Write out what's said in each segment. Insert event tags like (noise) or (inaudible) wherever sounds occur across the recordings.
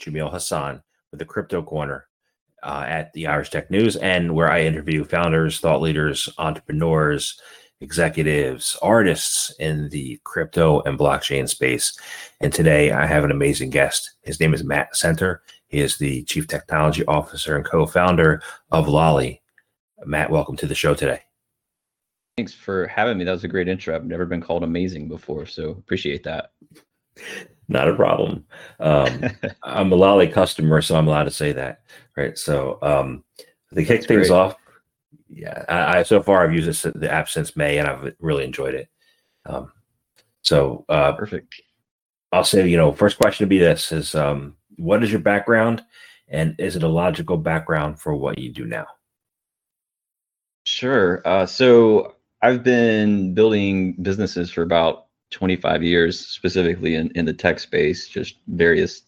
Jamil Hasan with the Crypto Corner uh, at the Irish Tech News, and where I interview founders, thought leaders, entrepreneurs, executives, artists in the crypto and blockchain space. And today I have an amazing guest. His name is Matt Senter. He is the Chief Technology Officer and co founder of Lolli. Matt, welcome to the show today. Thanks for having me. That was a great intro. I've never been called amazing before, so appreciate that. Not a problem. Um, (laughs) I'm a Lolli customer, so I'm allowed to say that, right? So um, to kick That's things great. off, yeah, I, I, so far I've used this, the app since May, and I've really enjoyed it. Um, so uh, perfect. I'll say, you know, first question to be this is, um, what is your background, and is it a logical background for what you do now? Sure. Uh, so I've been building businesses for about 25 years, specifically in, in the tech space, just various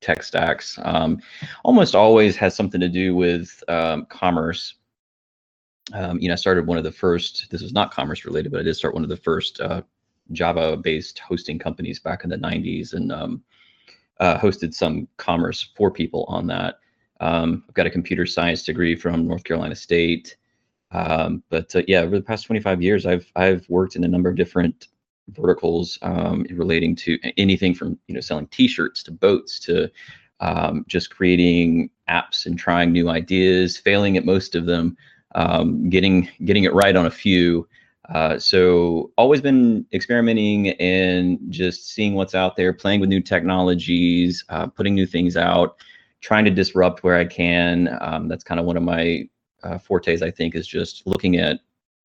tech stacks. Um, almost always has something to do with um, commerce. Um, you know, I started one of the first, this was not commerce related, but I did start one of the first uh, Java based hosting companies back in the 90s and um, uh, hosted some commerce for people on that. Um, I've got a computer science degree from North Carolina State. Um, but uh, yeah, over the past 25 years, I've I've worked in a number of different verticals um, relating to anything from you know selling T-shirts to boats to um, just creating apps and trying new ideas, failing at most of them, um, getting getting it right on a few. Uh, so always been experimenting and just seeing what's out there, playing with new technologies, uh, putting new things out, trying to disrupt where I can. Um, that's kind of one of my uh, fortes, I think, is just looking at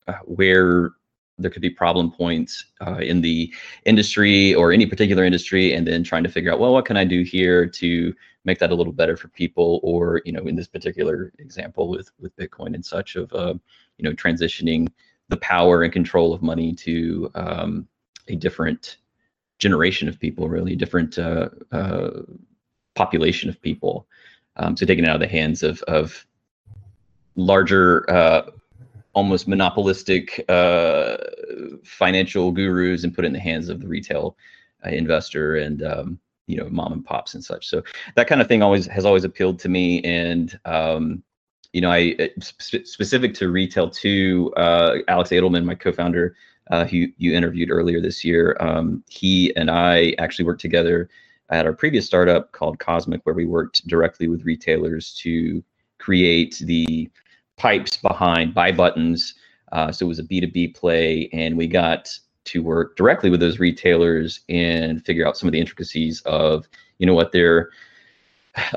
uh, where there could be problem points uh, in the industry or any particular industry and then trying to figure out well what can i do here to make that a little better for people or you know in this particular example with with bitcoin and such of uh, you know transitioning the power and control of money to um, a different generation of people really a different uh, uh, population of people um, so taking it out of the hands of of larger uh, almost monopolistic uh, financial gurus and put in the hands of the retail uh, investor and um, you know mom and pops and such. So that kind of thing always has always appealed to me. And um, you know, I uh, sp- specific to retail too. Uh, Alex Edelman, my co-founder, uh, who you interviewed earlier this year, um, he and I actually worked together at our previous startup called Cosmic, where we worked directly with retailers to create the pipes behind buy buttons. Uh, so it was a B2B play, and we got to work directly with those retailers and figure out some of the intricacies of, you know, what their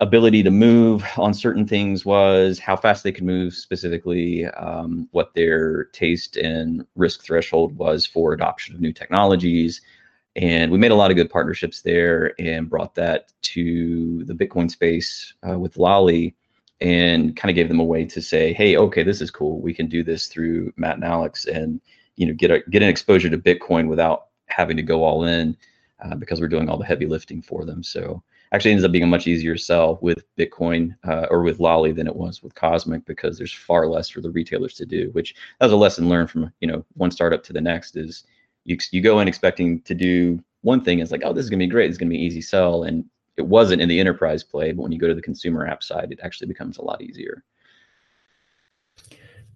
ability to move on certain things was, how fast they could move specifically, um, what their taste and risk threshold was for adoption of new technologies. And we made a lot of good partnerships there and brought that to the Bitcoin space uh, with Lolli and kind of gave them a way to say, hey, okay, this is cool. We can do this through Matt and Alex, and you know, get a get an exposure to Bitcoin without having to go all in uh, because we're doing all the heavy lifting for them. So actually ends up being a much easier sell with Bitcoin uh, or with Lolli than it was with Cosmic because there's far less for the retailers to do. Which that was a lesson learned from you know one startup to the next is you you go in expecting to do one thing. It's like oh this is gonna be great. It's gonna be easy sell, and it wasn't in the enterprise play, but when you go to the consumer app side, it actually becomes a lot easier.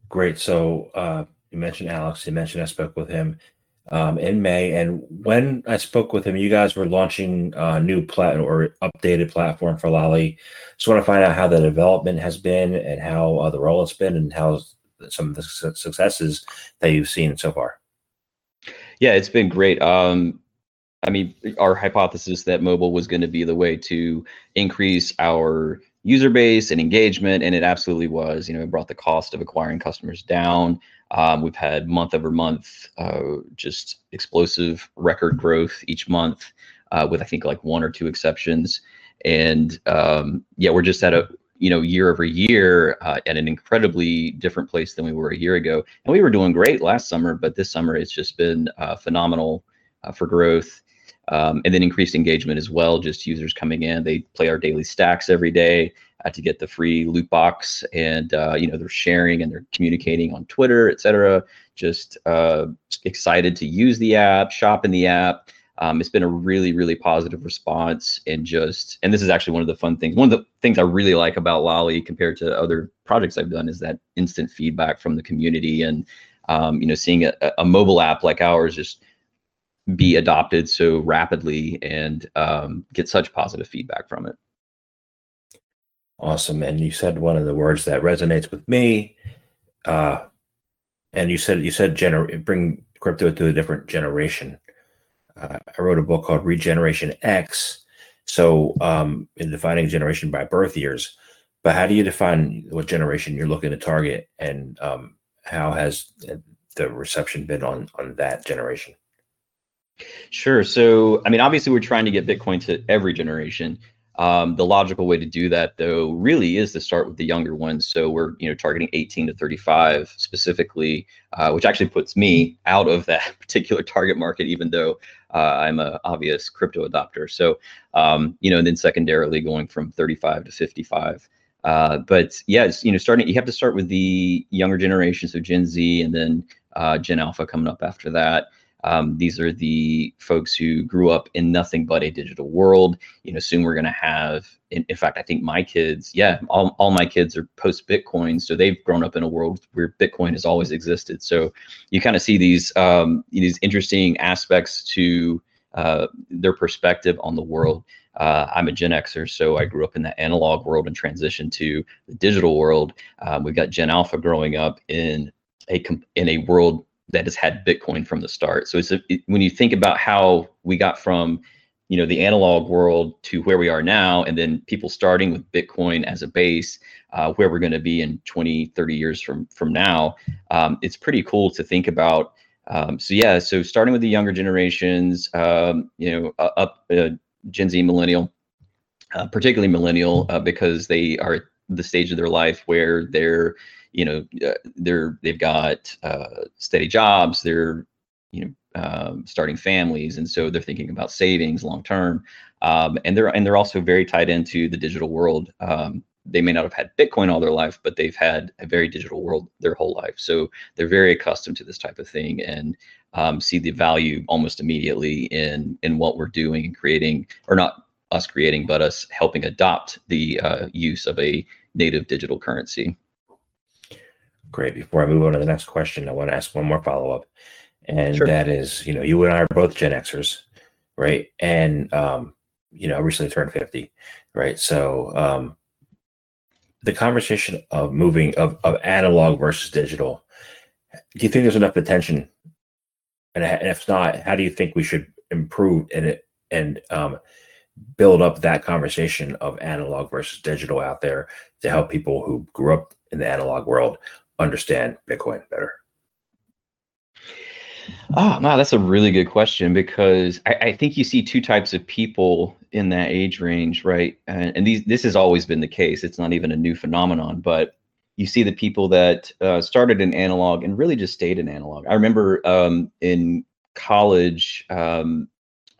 Great. So uh, you mentioned Alex. You mentioned I spoke with him um, in May, and when I spoke with him, you guys were launching a new platform or updated platform for Lolli. Just want to find out how the development has been and how uh, the role it's been, and how some of the successes that you've seen so far. Yeah, it's been great. Um, I mean, our hypothesis that mobile was going to be the way to increase our user base and engagement, and it absolutely was. You know, it brought the cost of acquiring customers down. Um, we've had month over month uh, just explosive record growth each month, uh, with I think like one or two exceptions. and um, yeah, we're just at a you know year over year uh, at an incredibly different place than we were a year ago. And we were doing great last summer, but this summer it's just been uh, phenomenal uh, for growth. Um, and then increased engagement as well. Just users coming in, they play our daily stacks every day uh, to get the free loot box, and uh, you know they're sharing and they're communicating on Twitter, etc. Just uh, excited to use the app, shop in the app. Um, it's been a really, really positive response, and just and this is actually one of the fun things. One of the things I really like about Lolli compared to other projects I've done is that instant feedback from the community, and um, you know, seeing a, a, mobile app like ours just be adopted so rapidly and um, get such positive feedback from it. Awesome, and you said one of the words that resonates with me, uh, and you said you said gener- bring crypto to a different generation uh, I wrote a book called Regeneration X. So, um, in defining generation by birth years, but how do you define what generation you're looking to target, and um, how has the reception been on on that generation? Sure. So, I mean, obviously, we're trying to get Bitcoin to every generation. Um, the logical way to do that, though, really is to start with the younger ones. So we're, you know, targeting 18 to 35 specifically, uh, which actually puts me out of that (laughs) particular target market, even though uh, I'm a obvious crypto adopter. So, um, you know, and then secondarily going from 35 to 55. Uh, but yes, you know, starting, you have to start with the younger generation, so Gen Z, and then uh, Gen Alpha coming up after that. Um, these are the folks who grew up in nothing but a digital world. You know, soon we're going to have, in, in, fact, I think my kids, yeah, all, all my kids are post Bitcoin. So they've grown up in a world where Bitcoin has always existed. So you kind of see these, um, these interesting aspects to uh, their perspective on the world. Uh, I'm a Gen Xer, so I grew up in the analog world and transitioned to the digital world. Um, we've got Gen Alpha growing up in a in a world that has had Bitcoin from the start. So it's a, it, when you think about how we got from you know the analog world to where we are now and then people starting with bitcoin as a base uh, where we're going to be in 20 30 years from from now um, it's pretty cool to think about um, so yeah so starting with the younger generations um, you know uh, up uh, gen z millennial uh, particularly millennial uh, because they are the stage of their life where they're you know uh, they're they've got uh, steady jobs they're you know um, starting families and so they're thinking about savings long term. Um, and they're and they're also very tied into the digital world. Um, they may not have had bitcoin all their life but they've had a very digital world their whole life. So they're very accustomed to this type of thing and um, see the value almost immediately in in what we're doing and creating or not us creating but us helping adopt the uh, use of a native digital currency Great. Before I move on to the next question, I want to ask one more follow up, and sure. that is, you know, you and I are both Gen Xers, right? And um, you know, I recently turned fifty, right? So um, the conversation of moving of of analog versus digital, do you think there's enough attention? And if not, how do you think we should improve it and um, build up that conversation of analog versus digital out there to help people who grew up in the analog world understand Bitcoin better? Oh, no, that's a really good question because I, I, think you see two types of people in that age range, right? And, and, these this has always been the case. It's not even a new phenomenon, but you see the people that uh, started in analog and really just stayed in analog. I remember um, in college, um,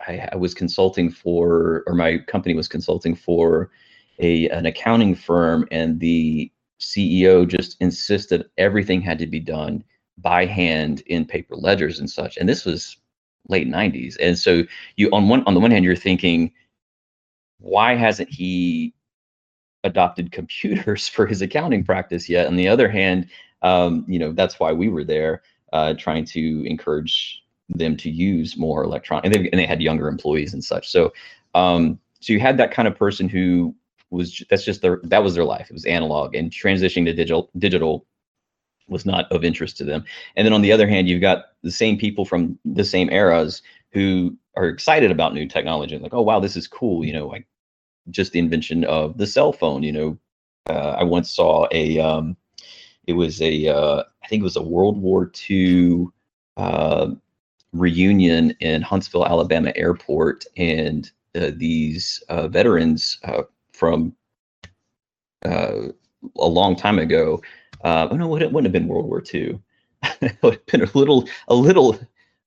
I, I, was consulting for, or my company was consulting for a an accounting firm, and the CEO just insisted everything had to be done by hand in paper ledgers and such. And this was late 90s. And so you on one on the one hand, you're thinking, why hasn't he adopted computers (laughs) for his accounting practice yet? On the other hand, um, you know, that's why we were there uh, trying to encourage them to use more electronic and they, and they had younger employees and such. So um, so you had that kind of person who was that's just their that was their life. It was analog, and transitioning to digital digital was not of interest to them. And then on the other hand, you've got the same people from the same eras who are excited about new technology, like, oh wow, this is cool. You know, like just the invention of the cell phone. You know, uh, I once saw a um, it was a uh, I think it was a World War II uh, reunion in Huntsville, Alabama airport, and uh, these uh, veterans uh, from uh, a long time ago. Uh, oh no, it wouldn't have been World War II. (laughs) it would have been a little, a little,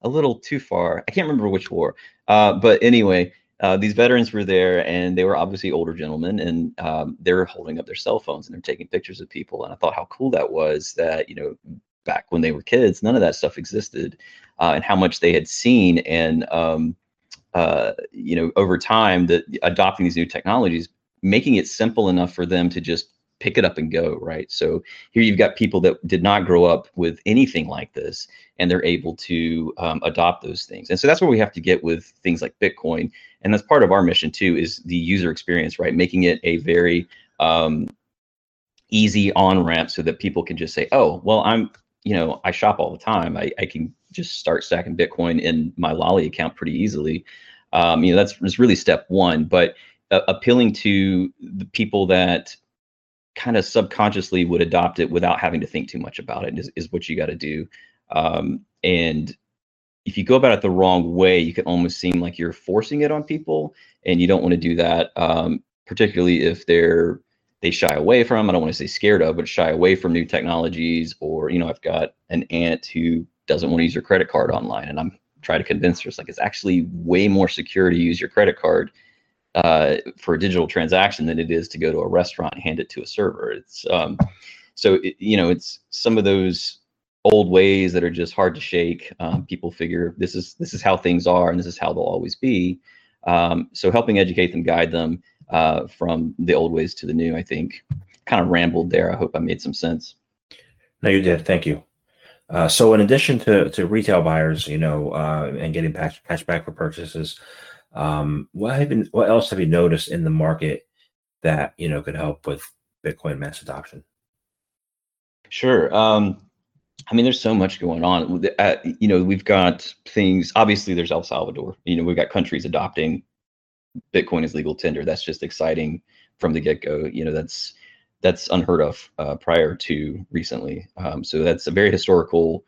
a little too far. I can't remember which war. Uh, but anyway, uh, these veterans were there, and they were obviously older gentlemen, and um, they were holding up their cell phones and they're taking pictures of people. And I thought how cool that was. That you know, back when they were kids, none of that stuff existed, uh, and how much they had seen. And um, uh, you know, over time, that adopting these new technologies, making it simple enough for them to just pick it up and go, right? So here you've got people that did not grow up with anything like this, and they're able to um, adopt those things. And so that's where we have to get with things like Bitcoin, and that's part of our mission too, is the user experience, right? Making it a very um, easy on ramp so that people can just say, oh, well, I'm, you know, I shop all the time. I, I can just start stacking Bitcoin in my Lolli account pretty easily. Um, you know, that's, that's really step one. But uh, appealing to the people that kind of subconsciously would adopt it without having to think too much about it is, is what you got to do. Um, and if you go about it the wrong way, you can almost seem like you're forcing it on people, and you don't want to do that. Um, particularly if they're they shy away from. I don't want to say scared of, but shy away from new technologies. Or you know, I've got an aunt who doesn't want to use her credit card online, and I'm trying to convince her it's like it's actually way more secure to use your credit card uh, for a digital transaction than it is to go to a restaurant and hand it to a server. It's um, so it, you know it's some of those old ways that are just hard to shake. Um, people figure this is this is how things are and this is how they'll always be. Um, so helping educate them, guide them uh, from the old ways to the new. I think kind of rambled there. I hope I made some sense. No, you did. Thank you. Uh, so, in addition to, to retail buyers, you know, uh, and getting cash, back for purchases, um, what have been, what else have you noticed in the market that you know could help with Bitcoin mass adoption? Sure. Um, I mean, there's so much going on. Uh, you know, we've got things. Obviously, there's El Salvador. You know, we've got countries adopting Bitcoin as legal tender. That's just exciting from the get go. You know, that's that's unheard of uh, prior to recently. Um, so that's a very historical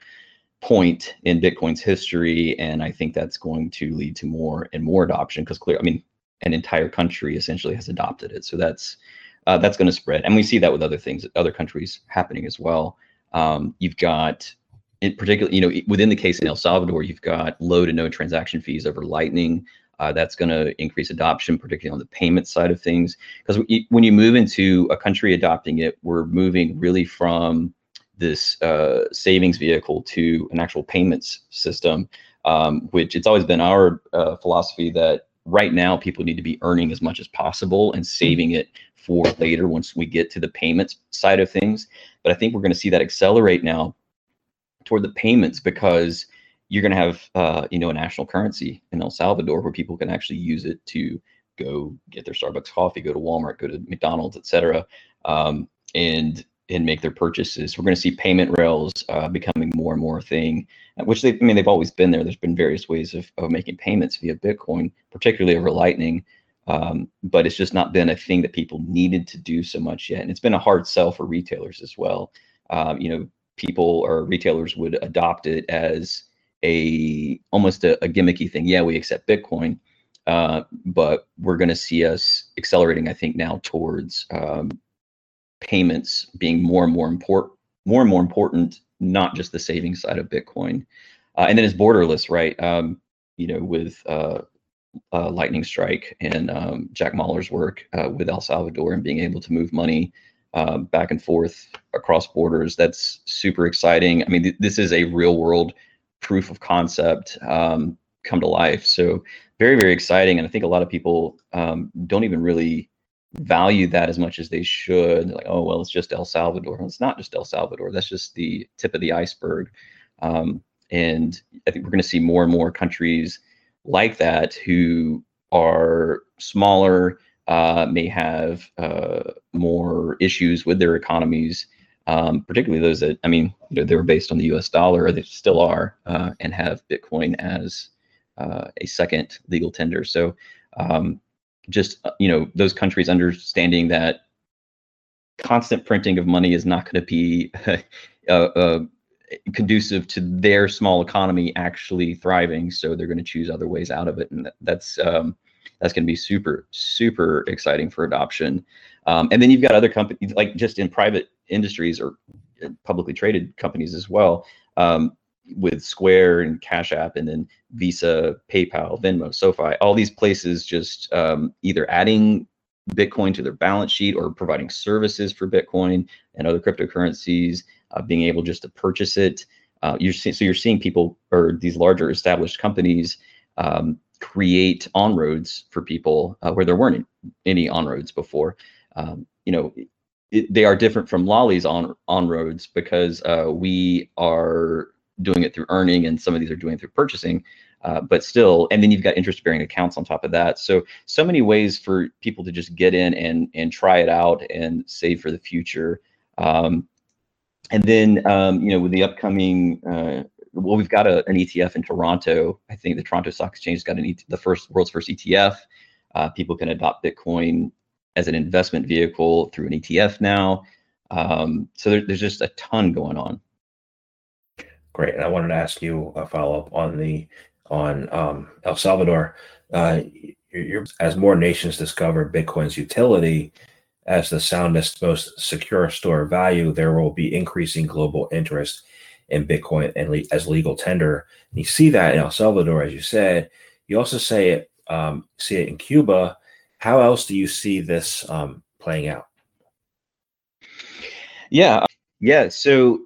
point in Bitcoin's history, and I think that's going to lead to more and more adoption because clear. I mean, an entire country essentially has adopted it. So that's uh, that's going to spread, and we see that with other things, other countries happening as well. Um, you've got, in particular, you know, within the case in El Salvador, you've got low to no transaction fees over Lightning. Uh, that's going to increase adoption, particularly on the payment side of things. Because when you move into a country adopting it, we're moving really from this uh, savings vehicle to an actual payments system, um, which it's always been our uh, philosophy that right now people need to be earning as much as possible and saving it for later once we get to the payments side of things. But I think we're going to see that accelerate now toward the payments because you're going to have uh, you know a national currency in El Salvador where people can actually use it to go get their Starbucks coffee, go to Walmart, go to McDonald's, etc., um, and and make their purchases. We're going to see payment rails uh, becoming more and more a thing, which they I mean they've always been there. There's been various ways of, of making payments via Bitcoin, particularly over Lightning. Um, but it's just not been a thing that people needed to do so much yet. And it's been a hard sell for retailers as well. Um, you know, people or retailers would adopt it as a almost a, a gimmicky thing. Yeah, we accept Bitcoin, uh, but we're going to see us accelerating, I think, now towards um, payments being more and more important, more and more important, not just the savings side of Bitcoin. Uh, and then it's borderless, right? Um, you know, with uh, uh, Lightning Strike and um, Jack Mallers' work uh, with El Salvador and being able to move money uh, back and forth across borders. That's super exciting. I mean, th- this is a real world proof of concept um, come to life. So very, very exciting. And I think a lot of people um, don't even really value that as much as they should. Like, oh, well, it's just El Salvador. It's not just El Salvador. That's just the tip of the iceberg. Um, and I think we're going to see more and more countries like that who are smaller, uh, may have uh, more issues with their economies, um, particularly those that, I mean, they were based on the US dollar, or they still are, uh, and have Bitcoin as uh, a second legal tender. So um, just, uh, you know, those countries understanding that constant printing of money is not going to be (laughs) uh, conducive to their small economy actually thriving. So they're going to choose other ways out of it, and that's um, that's going to be super super exciting for adoption. Um, and then you've got other companies like just in private industries or uh, publicly traded companies as well. Um, with Square and Cash App, and then Visa, PayPal, Venmo, SoFi, all these places just um, either adding Bitcoin to their balance sheet or providing services for Bitcoin and other cryptocurrencies, uh, being able just to purchase it. Uh, you're see- so you're seeing people or these larger established companies um, create on roads for people uh, where there weren't any on roads before. Um, you know, it, they are different from Lolli's on on roads because uh, we are doing it through earning and some of these are doing it through purchasing. Uh, but still, and then you've got interest bearing accounts on top of that. So, so many ways for people to just get in and, and try it out and save for the future. Um, and then, um, you know, with the upcoming, uh, well, we've got a, an ETF in Toronto. I think the Toronto Stock Exchange has got an the first world's first ETF. Uh, people can adopt Bitcoin as an investment vehicle through an ETF now. Um, so there, there's just a ton going on. Great. And I wanted to ask you a follow up on the on um, El Salvador. Uh, you're, as more nations discover Bitcoin's utility as the soundest, most secure store of value, there will be increasing global interest in Bitcoin and le- as legal tender. And you see that in El Salvador, as you said. You also say it, um, see it in Cuba. How else do you see this um, playing out? Yeah, yeah. So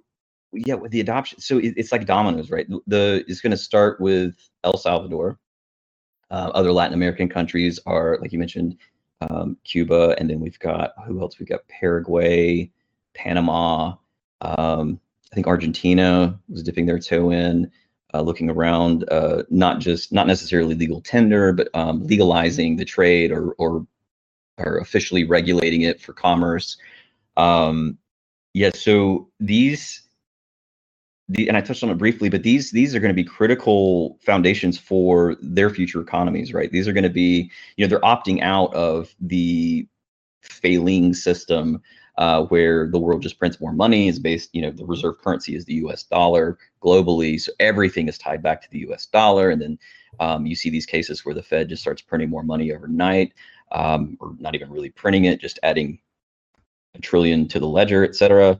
yeah, with the adoption, so it, it's like dominoes, right? The it's going to start with El Salvador. Uh, other Latin American countries are, like you mentioned, um, Cuba, and then we've got who else? We've got Paraguay, Panama. Um, I think Argentina was dipping their toe in, uh, looking around, uh, not just not necessarily legal tender, but um, legalizing the trade or or or officially regulating it for commerce. Um, yeah, so these the, and I touched on it briefly, but these these are going to be critical foundations for their future economies, right? These are going to be, you know, they're opting out of the failing system uh, where the world just prints more money is based, you know, the reserve currency is the U.S. dollar globally, so everything is tied back to the U.S. dollar, and then um, you see these cases where the Fed just starts printing more money overnight, um, or not even really printing it, just adding a trillion to the ledger, et cetera.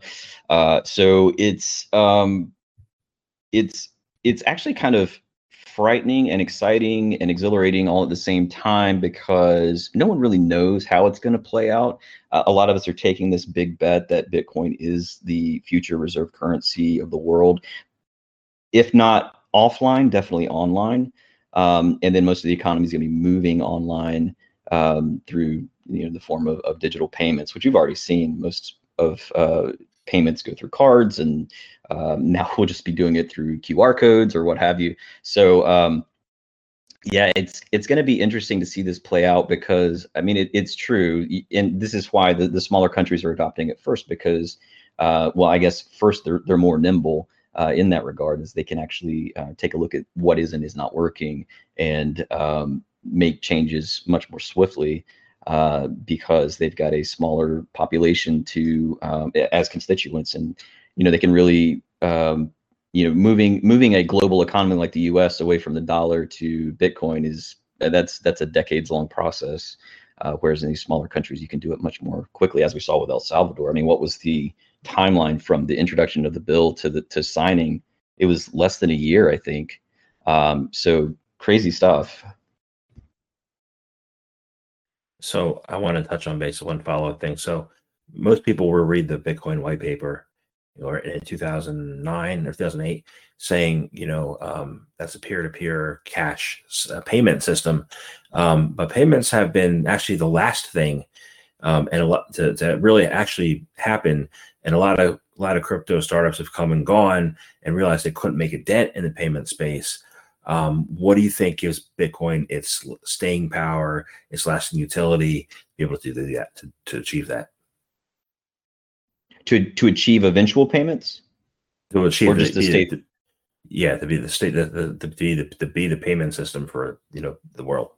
Uh, so it's um, it's it's actually kind of frightening and exciting and exhilarating all at the same time because no one really knows how it's going to play out. Uh, a lot of us are taking this big bet that Bitcoin is the future reserve currency of the world. If not offline, definitely online. Um, and then most of the economy is going to be moving online um, through you know the form of, of digital payments, which you've already seen. Most of uh, payments go through cards and um, now we'll just be doing it through QR codes or what have you. So um, yeah, it's it's going to be interesting to see this play out because I mean it, it's true, and this is why the, the smaller countries are adopting it first because uh, well I guess first they're they're more nimble. Uh, in that regard, as they can actually uh, take a look at what is and is not working and um, make changes much more swiftly uh, because they've got a smaller population to um, as constituents, and you know they can really um, you know moving moving a global economy like the U.S. away from the dollar to Bitcoin is that's that's a decades long process. Uh, whereas in these smaller countries, you can do it much more quickly, as we saw with El Salvador. I mean, what was the timeline from the introduction of the bill to the to signing? It was less than a year, I think. Um, so crazy stuff. So I want to touch on basically one follow up thing. So most people will read the Bitcoin white paper or in 2009 or 2008 saying, you know, um, that's a peer to peer cash uh, payment system. Um, but payments have been actually the last thing um, and a lot to, to really actually happen. And a lot of a lot of crypto startups have come and gone and realized they couldn't make a dent in the payment space. Um, what do you think gives Bitcoin its staying power, its lasting utility, to be able to do that to, to achieve that? To to achieve eventual payments, to achieve or just the, the state. The, yeah, to be the state, the, the, be the, to be the payment system for you know the world.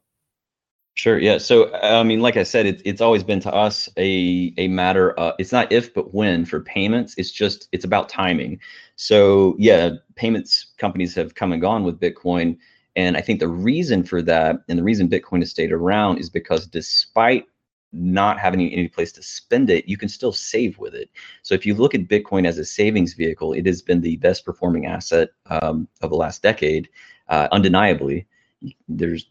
Sure. Yeah. So I mean, like I said, it's it's always been to us a a matter. Of, it's not if but when for payments. It's just it's about timing. So yeah, payments companies have come and gone with Bitcoin, And I think the reason for that and the reason Bitcoin has stayed around is because despite not having any place to spend it, you can still save with it. So if you look at Bitcoin as a savings vehicle, it has been the best performing asset um, of the last decade, uh, undeniably. There's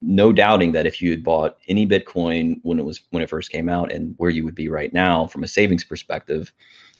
no doubting that if you had bought any Bitcoin when it was when it first came out and where you would be right now from a savings perspective,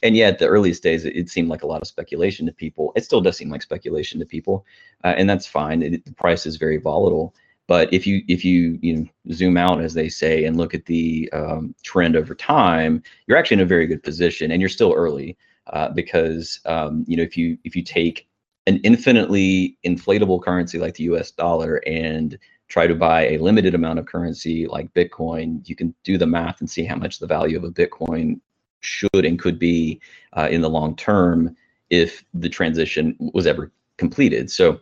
and yet the earliest days it, seemed like a lot of speculation to people. It still does seem like speculation to people, uh, and that's fine. It, the price is very volatile. But if you if you you know, zoom out, as they say, and look at the um, trend over time, you're actually in a very good position, and you're still early uh, because um, you know if you if you take an infinitely inflatable currency like the U.S. dollar and try to buy a limited amount of currency like Bitcoin, you can do the math and see how much the value of a Bitcoin should and could be uh, in the long term if the transition was ever completed. So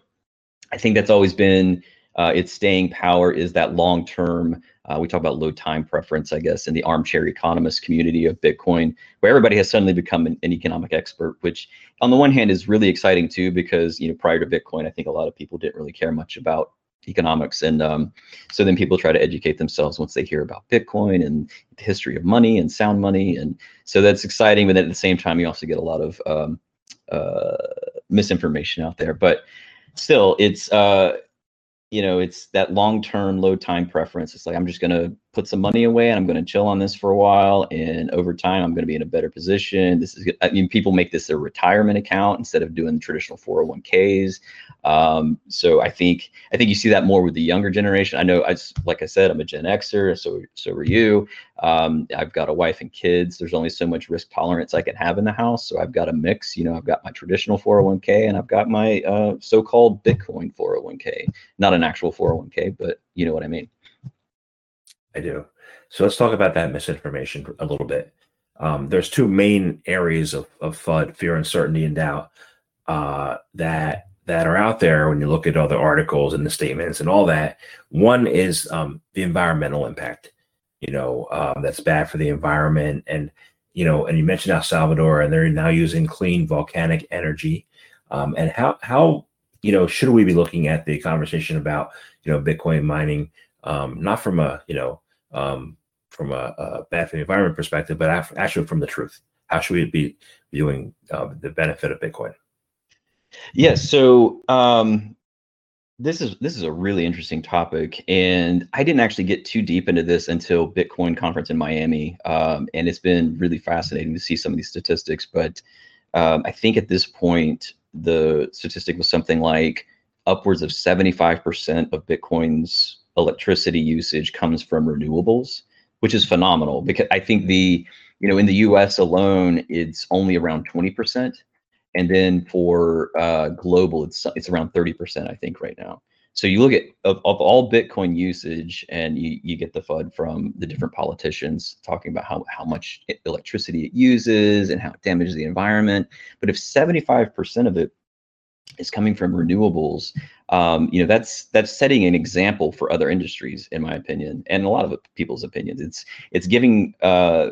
I think that's always been uh, its staying power is that long term. Uh, we talk about low time preference, I guess, in the armchair economist community of Bitcoin, where everybody has suddenly become an, an, economic expert, which on the one hand is really exciting too, because you know prior to Bitcoin, I think a lot of people didn't really care much about economics, and um, so then people try to educate themselves once they hear about Bitcoin and the history of money and sound money, and so that's exciting. But at the same time, you also get a lot of um, uh, misinformation out there, but still, it's uh, you know, it's that long-term low time preference. It's like I'm just going to put some money away and I'm going to chill on this for a while, and over time I'm going to be in a better position. This is, I mean, people make this their retirement account instead of doing the traditional 401ks. Um, so I think I think you see that more with the younger generation. I know, I like I said, I'm a Gen Xer, so so are you. Um, I've got a wife and kids. There's only so much risk tolerance I can have in the house, so I've got a mix. You know, I've got my traditional 401k and I've got my uh, so-called Bitcoin 401k. Not an actual 401k, but you know what I mean. I do. So let's talk about that misinformation a little bit. Um, there's two main areas of, of FUD, fear, uncertainty, and doubt, uh, that that are out there when you look at the articles and the statements and all that. One is um, the environmental impact. You know, um, that's bad for the environment, and you know, and you mentioned El Salvador, and they're now using clean volcanic energy. Um, and how how you know should we be looking at the conversation about you know Bitcoin mining, um, not from a you know um, from a, a bad for the environment perspective, but actually from the truth? How should we be viewing uh, the benefit of Bitcoin? Yes. So um, this is this is a really interesting topic, and I didn't actually get too deep into this until Bitcoin conference in Miami, um, and it's been really fascinating to see some of these statistics. But um, I think at this point, the statistic was something like upwards of 75% of Bitcoin's electricity usage comes from renewables, which is phenomenal because I think the you know in the U.S. alone, it's only around 20% and then for uh, global, it's it's around 30%, I think, right now. So you look at of, of all Bitcoin usage, and you, you get the FUD from the different politicians talking about how, how much electricity it uses and how it damages the environment. But if 75% of it is coming from renewables, um, you know that's that's setting an example for other industries, in my opinion, and a lot of people's opinions. It's it's giving uh,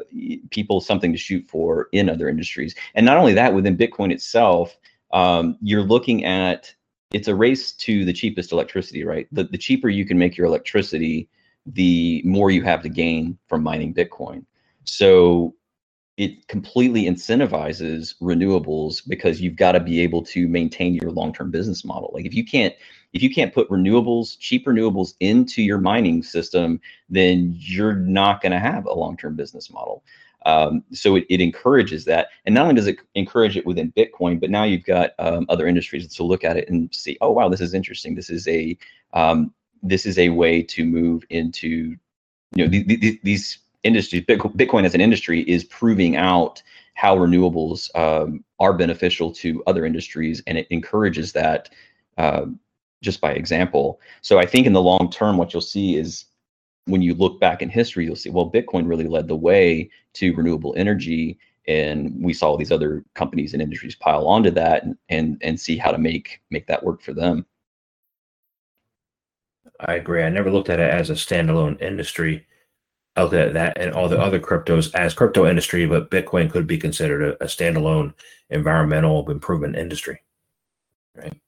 people something to shoot for in other industries, and not only that, within Bitcoin itself, um, you're looking at it's a race to the cheapest electricity, right? The the cheaper you can make your electricity, the more you have to gain from mining Bitcoin. So it completely incentivizes renewables because you've got to be able to maintain your long-term business model. Like if you can't if you can't put renewables cheap renewables into your mining system then you're not going to have a long-term business model. Um, so it, it encourages that. And not only does it encourage it within bitcoin but now you've got um, other industries to look at it and see oh wow this is interesting. This is a um, this is a way to move into you know these, these industry, Bitcoin as an industry is proving out how renewables um, are beneficial to other industries, and it encourages that uh, just by example. So I think in the long term, what you'll see is when you look back in history, you'll see well, Bitcoin really led the way to renewable energy, and we saw these other companies and industries pile onto that and and, and see how to make make that work for them. I agree. I never looked at it as a standalone industry out there that and all the other cryptos as crypto industry, but Bitcoin could be considered a, a standalone environmental improvement industry. Right.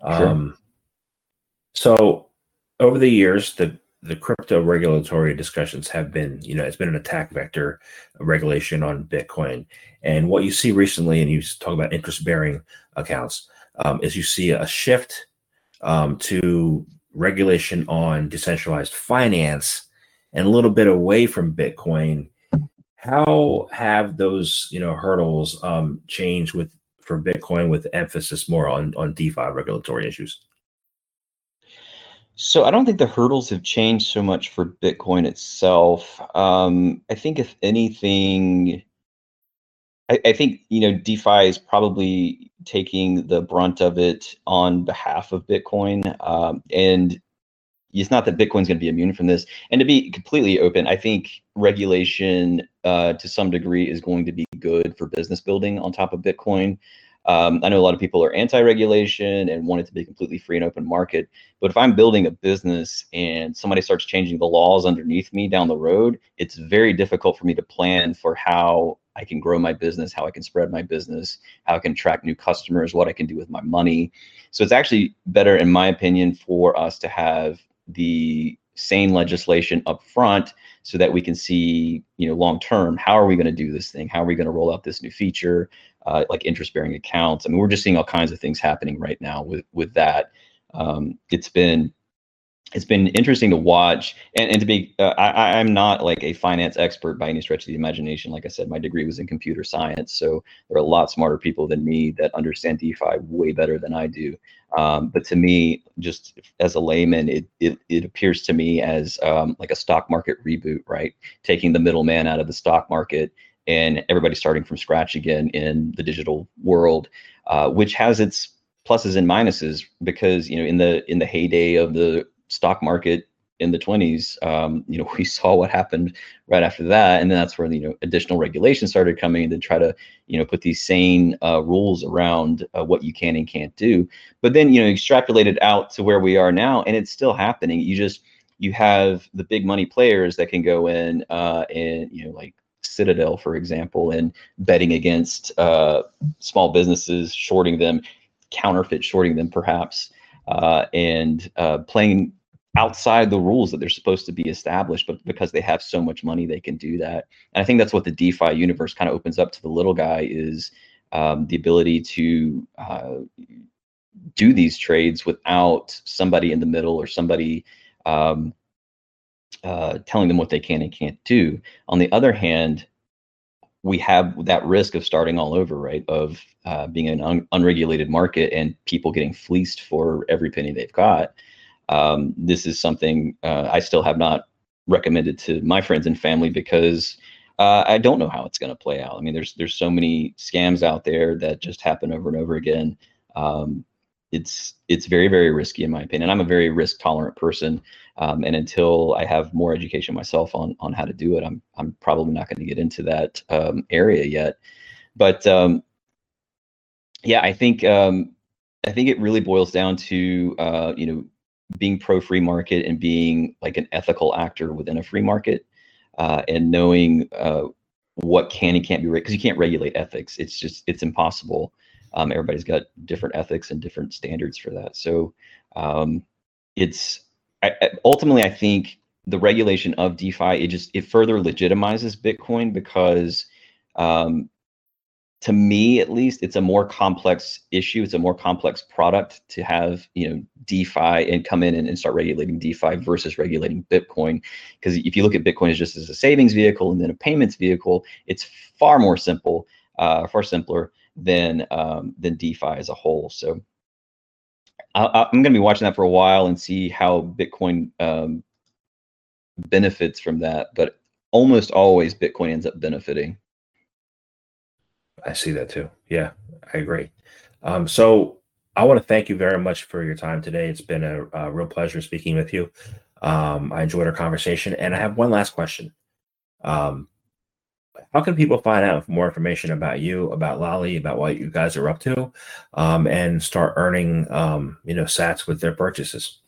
Sure. Um, So over the years, the the crypto regulatory discussions have been, you know, it's been an attack vector regulation on Bitcoin. And what you see recently, and you talk about interest bearing accounts, um, is you see a shift um, to regulation on decentralized finance and a little bit away from Bitcoin. How have those, you know, hurdles um, changed with for Bitcoin with emphasis more on on DeFi regulatory issues? So I don't think the hurdles have changed so much for Bitcoin itself. Um, I think if anything, I, I, think you know DeFi is probably taking the brunt of it on behalf of Bitcoin, um, and it's not that Bitcoin's going to be immune from this. And to be completely open, I think regulation uh, to some degree is going to be good for business building on top of Bitcoin. Um, I know a lot of people are anti-regulation and want it to be completely free and open market. But if I'm building a business and somebody starts changing the laws underneath me down the road, it's very difficult for me to plan for how I can grow my business, how I can spread my business, how I can attract new customers, what I can do with my money. So it's actually better, in my opinion, for us to have the sane legislation up front so that we can see, you know, long term, how are we going to do this thing? How are we going to roll out this new feature? uh, like interest bearing accounts. I mean, we're just seeing all kinds of things happening right now with with that. Um, it's been it's been interesting to watch and, and to be uh, I, i'm not like a finance expert by any stretch of the imagination like i said my degree was in computer science so there are a lot smarter people than me that understand defi way better than i do um, but to me just as a layman it it, it appears to me as um, like a stock market reboot right? Taking the middleman out of the stock market and everybody starting from scratch again in the digital world, uh, which has its pluses and minuses because you know in the in the heyday of the stock market in the 20s um, you know (laughs) we saw what happened right after that and then that's where you know additional regulations started coming to try to you know put these sane uh, rules around uh, what you can and can't do. But then you know extrapolated out to where we are now and it's still happening. You just you have the big money players that can go in uh, and you know like Citadel, for example, and betting against uh, small businesses, shorting them, counterfeit shorting them, perhaps, uh, and uh, playing outside the rules that they're supposed to be established, but because they have so much money, they can do that. And I think that's what the DeFi universe kind of opens up to the little guy is um, the ability to uh, do these trades without somebody in the middle or somebody um, uh, telling them what they can and can't do. On the other hand, we have that risk of starting all over, right? Of uh, being an un- unregulated market and people getting fleeced for every penny they've got. Um, this is something uh, I still have not recommended to my friends and family because uh, I don't know how it's going to play out. I mean, there's there's so many scams out there that just happen over and over again. Um, it's it's very very risky in my opinion. I'm a very risk tolerant person, um, and until I have more education myself on on how to do it, I'm I'm probably not going to get into that um, area yet. But um, yeah, I think um, I think it really boils down to uh, you know being pro free market and being like an ethical actor within a free market, uh, and knowing uh, what can and can't be because you can't regulate ethics. It's just it's impossible um, everybody's got different ethics and different standards for that. So um, it's I, ultimately, I think the regulation of DeFi it just it further legitimizes Bitcoin because um, to me at least it's a more complex issue it's a more complex product to have you know defi and come in and, and start regulating defi versus regulating bitcoin because if you look at bitcoin as just as a savings vehicle and then a payments vehicle it's far more simple uh, far simpler than um, than DeFi as a whole. So I, am going to be watching that for a while and see how Bitcoin um, benefits from that. But almost always Bitcoin ends up benefiting. I see that too. Yeah, I agree. Um, so I want to thank you very much for your time today. It's been a, a real pleasure speaking with you. Um, I enjoyed our conversation, and I have one last question. Um, how can people find out more information about you, about Lolli, about what you guys are up to, um, and start earning, um, you know, sats with their purchases?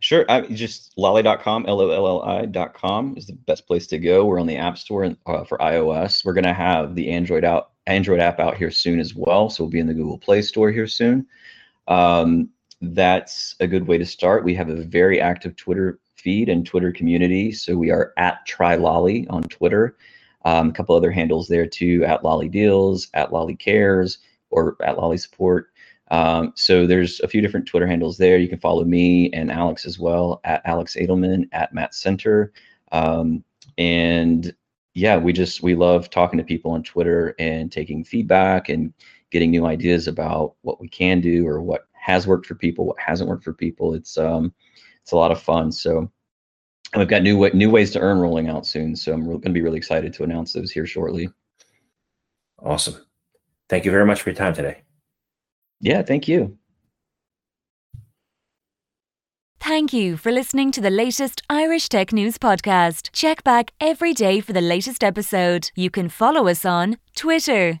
Sure. I, just lolli.com, L O L L I.com is the best place to go. We're on the App Store uh, for iOS. We're going to have the Android out Android app out here soon as well. So we'll be in the Google Play Store here soon. Um, that's a good way to start. We have a very active Twitter feed and Twitter community. So we are at TryLolli on Twitter. Um, a couple other handles there too, at Lolli Deals, at Lolli Cares, or at Lolli Support. Um, so there's a few different Twitter handles there. You can follow me and Alex as well at Alex Adelman at Matt Senter. Um, and yeah, we just we love talking to people on Twitter and taking feedback and getting new ideas about what we can do or what has worked for people, what hasn't worked for people. It's um it's a lot of fun. So we've got new new ways to earn rolling out soon. So I'm going to be really excited to announce those here shortly. Awesome. Thank you very much for your time today. Yeah, thank you. Thank you for listening to the latest Irish Tech News podcast. Check back every day for the latest episode. You can follow us on Twitter